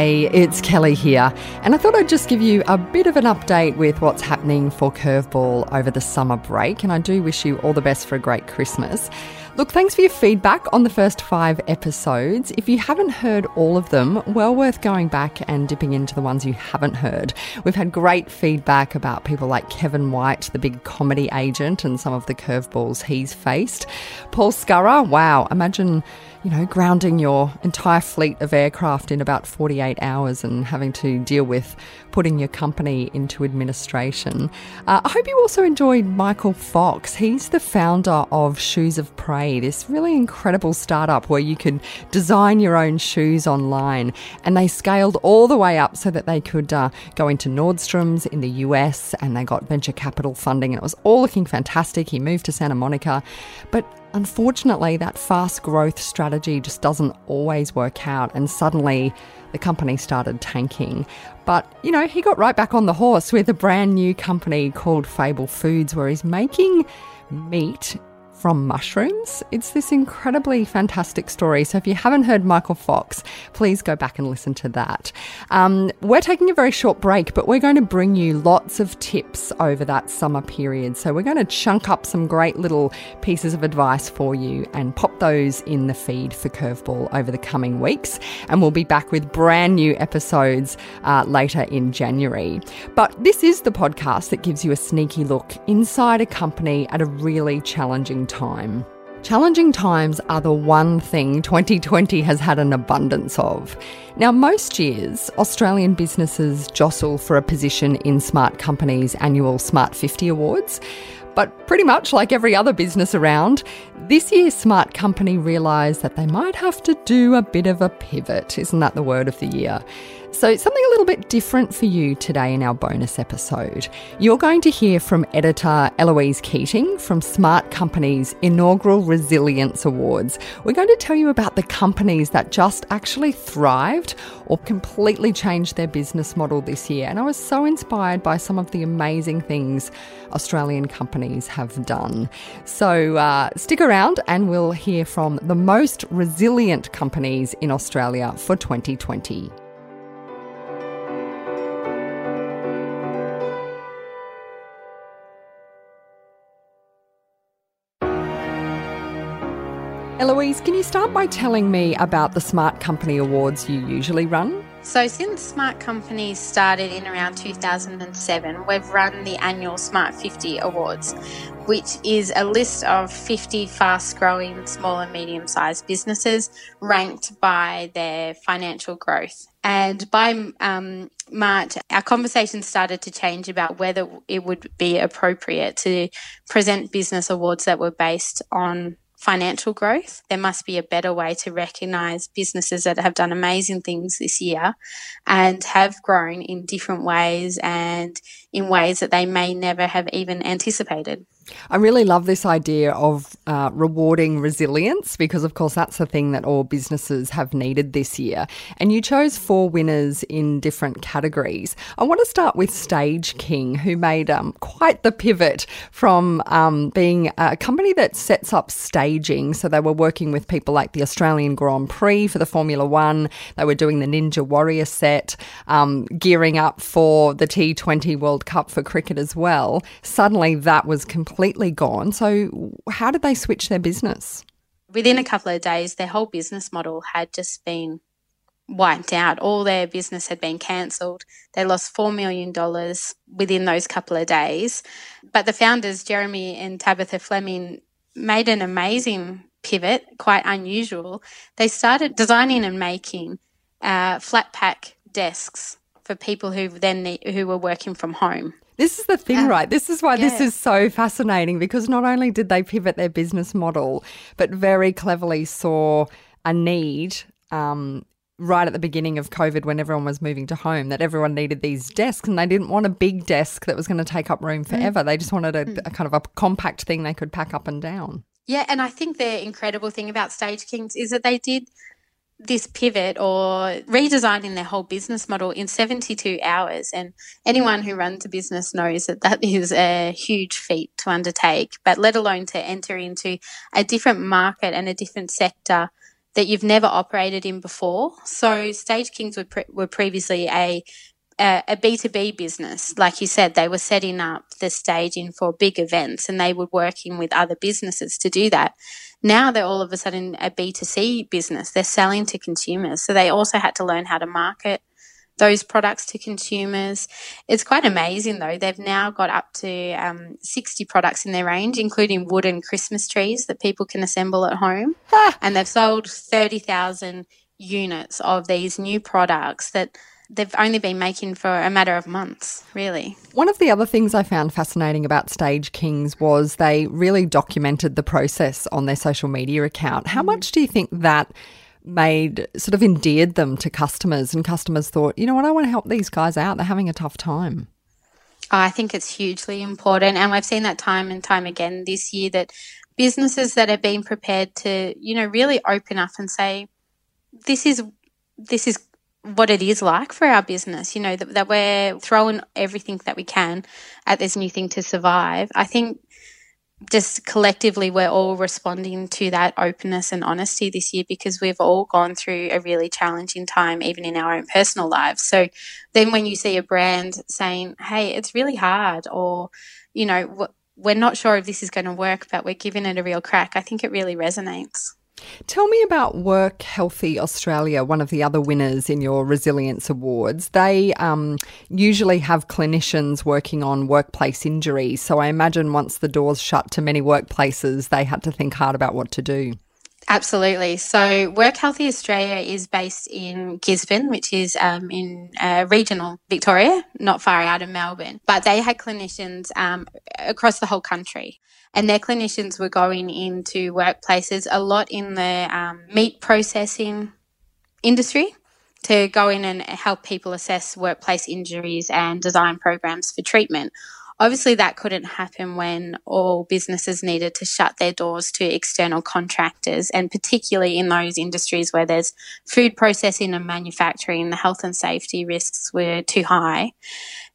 It's Kelly here, and I thought I'd just give you a bit of an update with what's happening for Curveball over the summer break, and I do wish you all the best for a great Christmas. Look, thanks for your feedback on the first five episodes. If you haven't heard all of them, well worth going back and dipping into the ones you haven't heard. We've had great feedback about people like Kevin White, the big comedy agent, and some of the curveballs he's faced. Paul Scurrah, wow, imagine you know, grounding your entire fleet of aircraft in about 48 hours and having to deal with putting your company into administration. Uh, I hope you also enjoyed Michael Fox. He's the founder of Shoes of Prey, this really incredible startup where you could design your own shoes online. And they scaled all the way up so that they could uh, go into Nordstrom's in the US and they got venture capital funding. And it was all looking fantastic. He moved to Santa Monica. But Unfortunately, that fast growth strategy just doesn't always work out, and suddenly the company started tanking. But, you know, he got right back on the horse with a brand new company called Fable Foods, where he's making meat from mushrooms. It's this incredibly fantastic story. So if you haven't heard Michael Fox, please go back and listen to that. Um, we're taking a very short break, but we're going to bring you lots of tips over that summer period. So we're going to chunk up some great little pieces of advice for you and pop those in the feed for Curveball over the coming weeks. And we'll be back with brand new episodes uh, later in January. But this is the podcast that gives you a sneaky look inside a company at a really challenging time. Challenging times are the one thing 2020 has had an abundance of. Now, most years, Australian businesses jostle for a position in Smart Company's annual Smart 50 Awards. But pretty much like every other business around, this year Smart Company realised that they might have to do a bit of a pivot. Isn't that the word of the year? So, something a little bit different for you today in our bonus episode. You're going to hear from editor Eloise Keating from Smart Company's inaugural Resilience Awards. We're going to tell you about the companies that just actually thrived or completely changed their business model this year. And I was so inspired by some of the amazing things Australian companies have done. So, uh, stick around and we'll hear from the most resilient companies in Australia for 2020. Eloise, can you start by telling me about the Smart Company Awards you usually run? So, since Smart Company started in around 2007, we've run the annual Smart 50 Awards, which is a list of 50 fast growing small and medium sized businesses ranked by their financial growth. And by um, March, our conversation started to change about whether it would be appropriate to present business awards that were based on financial growth. There must be a better way to recognize businesses that have done amazing things this year and have grown in different ways and in ways that they may never have even anticipated. I really love this idea of uh, rewarding resilience because, of course, that's the thing that all businesses have needed this year. And you chose four winners in different categories. I want to start with Stage King, who made um, quite the pivot from um, being a company that sets up staging. So they were working with people like the Australian Grand Prix for the Formula One, they were doing the Ninja Warrior set, um, gearing up for the T20 World Cup for cricket as well. Suddenly, that was completely completely gone. So, how did they switch their business? Within a couple of days, their whole business model had just been wiped out. All their business had been cancelled. They lost $4 million within those couple of days. But the founders, Jeremy and Tabitha Fleming, made an amazing pivot, quite unusual. They started designing and making uh, flat pack desks for people who then who were working from home. This is the thing, right? This is why yeah. this is so fascinating because not only did they pivot their business model, but very cleverly saw a need um, right at the beginning of COVID when everyone was moving to home that everyone needed these desks and they didn't want a big desk that was going to take up room mm. forever. Mm. They just wanted a, mm. a, kind of a compact thing they could pack up and down. Yeah, and I think the incredible thing about Stage Kings is that they did this pivot or redesigning their whole business model in 72 hours. And anyone who runs a business knows that that is a huge feat to undertake, but let alone to enter into a different market and a different sector that you've never operated in before. So Stage Kings were, pre- were previously a a B2B business. Like you said, they were setting up the staging for big events and they were working with other businesses to do that. Now they're all of a sudden a B2C business. They're selling to consumers. So they also had to learn how to market those products to consumers. It's quite amazing though. They've now got up to um, 60 products in their range, including wooden Christmas trees that people can assemble at home. and they've sold 30,000 units of these new products that they've only been making for a matter of months, really. One of the other things I found fascinating about Stage Kings was they really documented the process on their social media account. How mm. much do you think that made sort of endeared them to customers and customers thought, you know what, I want to help these guys out. They're having a tough time. I think it's hugely important. And we've seen that time and time again this year that businesses that have been prepared to, you know, really open up and say, this is, this is what it is like for our business, you know, that, that we're throwing everything that we can at this new thing to survive. I think just collectively we're all responding to that openness and honesty this year because we've all gone through a really challenging time even in our own personal lives so then when you see a brand saying hey it's really hard or you know we're not sure if this is going to work but we're giving it a real crack i think it really resonates Tell me about Work Healthy Australia, one of the other winners in your Resilience Awards. They um, usually have clinicians working on workplace injuries. So I imagine once the doors shut to many workplaces, they had to think hard about what to do. Absolutely. So, Work Healthy Australia is based in Gisborne, which is um, in uh, regional Victoria, not far out of Melbourne. But they had clinicians um, across the whole country and their clinicians were going into workplaces a lot in the um, meat processing industry to go in and help people assess workplace injuries and design programs for treatment. Obviously, that couldn't happen when all businesses needed to shut their doors to external contractors, and particularly in those industries where there's food processing and manufacturing, the health and safety risks were too high.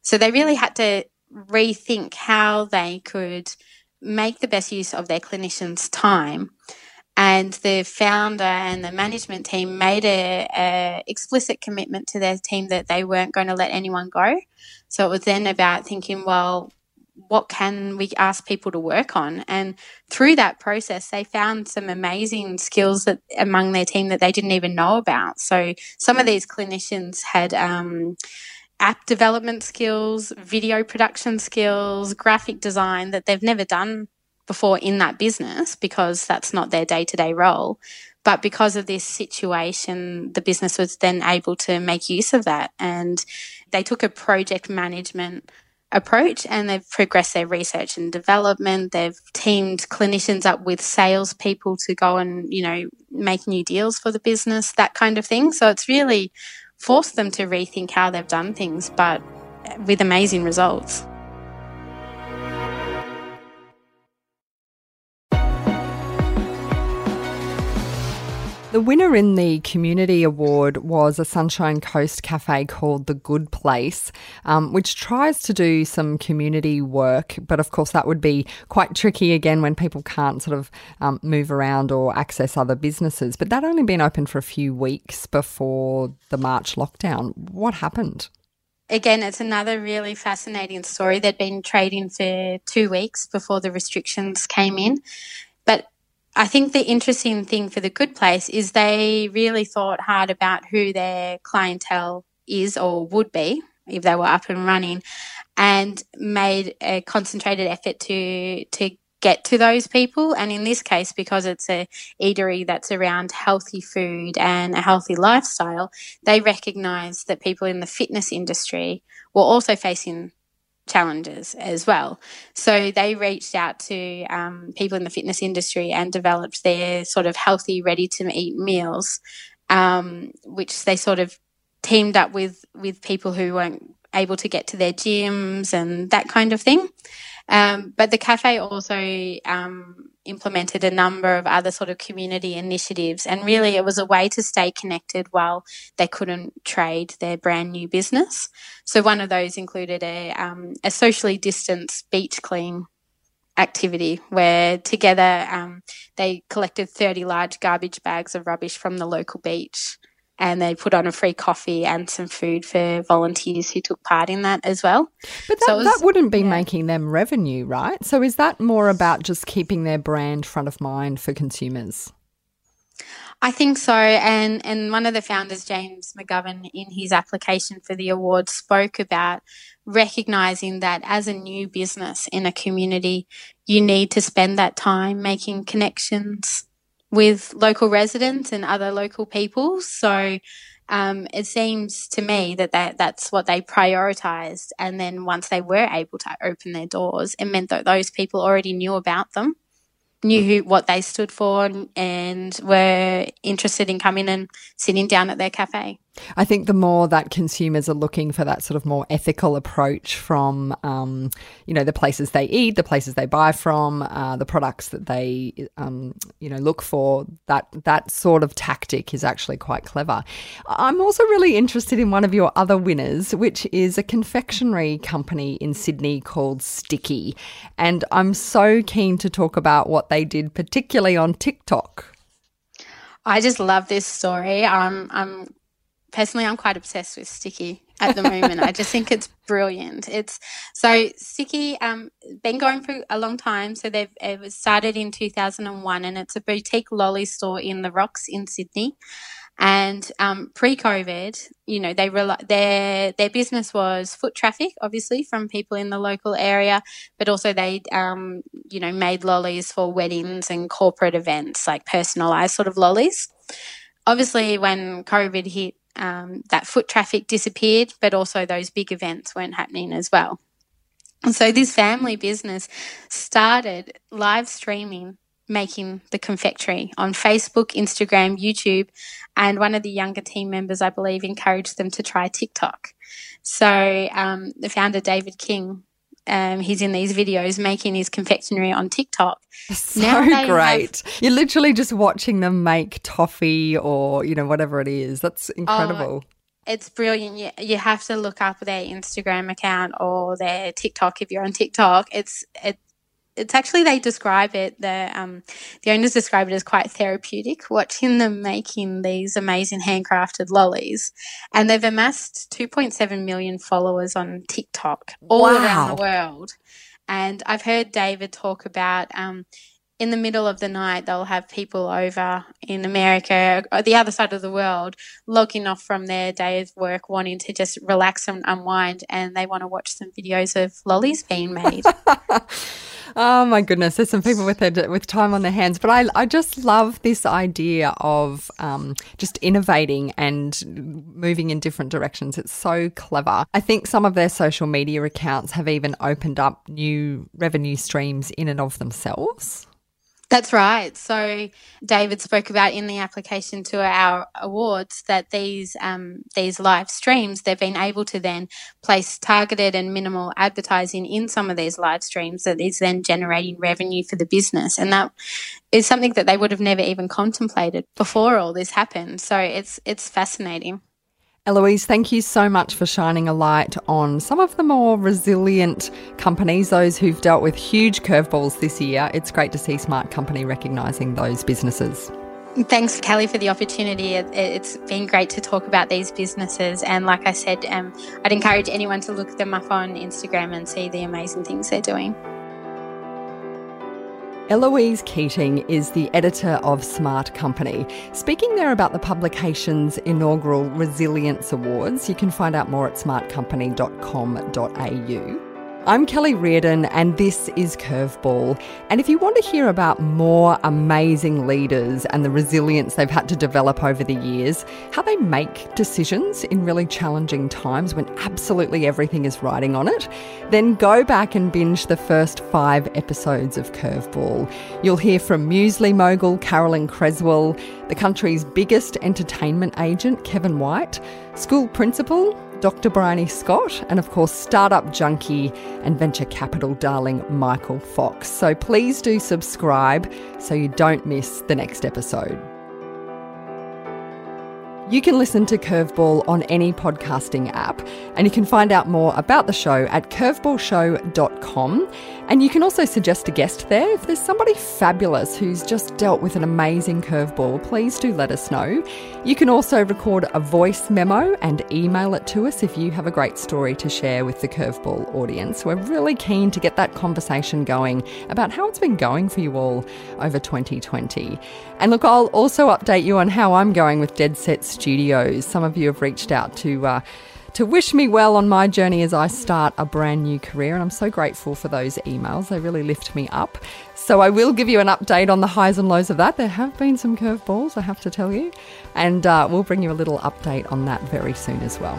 So they really had to rethink how they could make the best use of their clinicians' time. And the founder and the management team made a, a, explicit commitment to their team that they weren't going to let anyone go. So it was then about thinking, well, what can we ask people to work on? And through that process, they found some amazing skills that among their team that they didn't even know about. So some of these clinicians had um, app development skills, video production skills, graphic design that they've never done before in that business because that's not their day to day role. But because of this situation, the business was then able to make use of that. And they took a project management approach and they've progressed their research and development. They've teamed clinicians up with salespeople to go and, you know, make new deals for the business, that kind of thing. So it's really forced them to rethink how they've done things, but with amazing results. The winner in the community award was a Sunshine Coast cafe called The Good Place, um, which tries to do some community work. But of course, that would be quite tricky again when people can't sort of um, move around or access other businesses. But that only been open for a few weeks before the March lockdown. What happened? again, it's another really fascinating story. They'd been trading for two weeks before the restrictions came in. I think the interesting thing for the good place is they really thought hard about who their clientele is or would be if they were up and running and made a concentrated effort to to get to those people. And in this case because it's a eatery that's around healthy food and a healthy lifestyle they recognize that people in the fitness industry were also facing challenges as well. So they reached out to um, people in the fitness industry and developed their sort of healthy, ready to eat meals, um, which they sort of teamed up with with people who weren't able to get to their gyms and that kind of thing. Um, but the cafe also um, implemented a number of other sort of community initiatives, and really it was a way to stay connected while they couldn't trade their brand new business. So one of those included a, um, a socially distanced beach clean activity where together um, they collected 30 large garbage bags of rubbish from the local beach and they put on a free coffee and some food for volunteers who took part in that as well. But that, so was, that wouldn't be yeah. making them revenue, right? So is that more about just keeping their brand front of mind for consumers? I think so. And, and one of the founders, James McGovern, in his application for the award, spoke about recognizing that as a new business in a community, you need to spend that time making connections with local residents and other local people. So um, it seems to me that, that that's what they prioritized. And then once they were able to open their doors, it meant that those people already knew about them knew who, what they stood for and were interested in coming and sitting down at their cafe. I think the more that consumers are looking for that sort of more ethical approach from, um, you know, the places they eat, the places they buy from, uh, the products that they, um, you know, look for, that that sort of tactic is actually quite clever. I'm also really interested in one of your other winners, which is a confectionery company in Sydney called Sticky, and I'm so keen to talk about what they did, particularly on TikTok. I just love this story. Um, I'm personally, I'm quite obsessed with Sticky at the moment. I just think it's brilliant. It's so Sticky, um, been going for a long time. So they've it was started in 2001, and it's a boutique lolly store in the Rocks in Sydney. And um, pre-COVID, you know, they rel- their their business was foot traffic, obviously from people in the local area, but also they, um, you know, made lollies for weddings and corporate events, like personalized sort of lollies. Obviously, when COVID hit, um, that foot traffic disappeared, but also those big events weren't happening as well. And so this family business started live streaming making the confectionery on Facebook, Instagram, YouTube, and one of the younger team members, I believe, encouraged them to try TikTok. So um, the founder, David King, um, he's in these videos making his confectionery on TikTok. So great. Have, You're literally just watching them make toffee or, you know, whatever it is. That's incredible. Oh, it's brilliant. You, you have to look up their Instagram account or their TikTok if you're on TikTok. It's it, it's actually they describe it the um, the owners describe it as quite therapeutic watching them making these amazing handcrafted lollies and they've amassed 2.7 million followers on tiktok all wow. around the world and i've heard david talk about um, in the middle of the night, they'll have people over in America or the other side of the world logging off from their day of work, wanting to just relax and unwind, and they want to watch some videos of lollies being made. Oh my goodness, there's some people with it, with time on their hands, but I I just love this idea of um, just innovating and moving in different directions. It's so clever. I think some of their social media accounts have even opened up new revenue streams in and of themselves. That's right. So David spoke about in the application to our awards that these um, these live streams they've been able to then place targeted and minimal advertising in some of these live streams that is then generating revenue for the business, and that is something that they would have never even contemplated before all this happened. So it's it's fascinating. Eloise, thank you so much for shining a light on some of the more resilient companies, those who've dealt with huge curveballs this year. It's great to see Smart Company recognising those businesses. Thanks, Kelly, for the opportunity. It's been great to talk about these businesses. And like I said, um, I'd encourage anyone to look them up on Instagram and see the amazing things they're doing. Eloise Keating is the editor of Smart Company. Speaking there about the publication's inaugural Resilience Awards, you can find out more at smartcompany.com.au. I'm Kelly Reardon, and this is Curveball. And if you want to hear about more amazing leaders and the resilience they've had to develop over the years, how they make decisions in really challenging times when absolutely everything is riding on it, then go back and binge the first five episodes of Curveball. You'll hear from muesli mogul Carolyn Creswell, the country's biggest entertainment agent, Kevin White, school principal, Dr. Bryony Scott, and of course, startup junkie and venture capital darling Michael Fox. So please do subscribe so you don't miss the next episode. You can listen to Curveball on any podcasting app, and you can find out more about the show at curveballshow.com. And you can also suggest a guest there. If there's somebody fabulous who's just dealt with an amazing curveball, please do let us know. You can also record a voice memo and email it to us if you have a great story to share with the curveball audience. We're really keen to get that conversation going about how it's been going for you all over 2020. And look, I'll also update you on how I'm going with Dead Set Studios. Some of you have reached out to. Uh, to wish me well on my journey as I start a brand new career. And I'm so grateful for those emails. They really lift me up. So I will give you an update on the highs and lows of that. There have been some curveballs, I have to tell you. And uh, we'll bring you a little update on that very soon as well.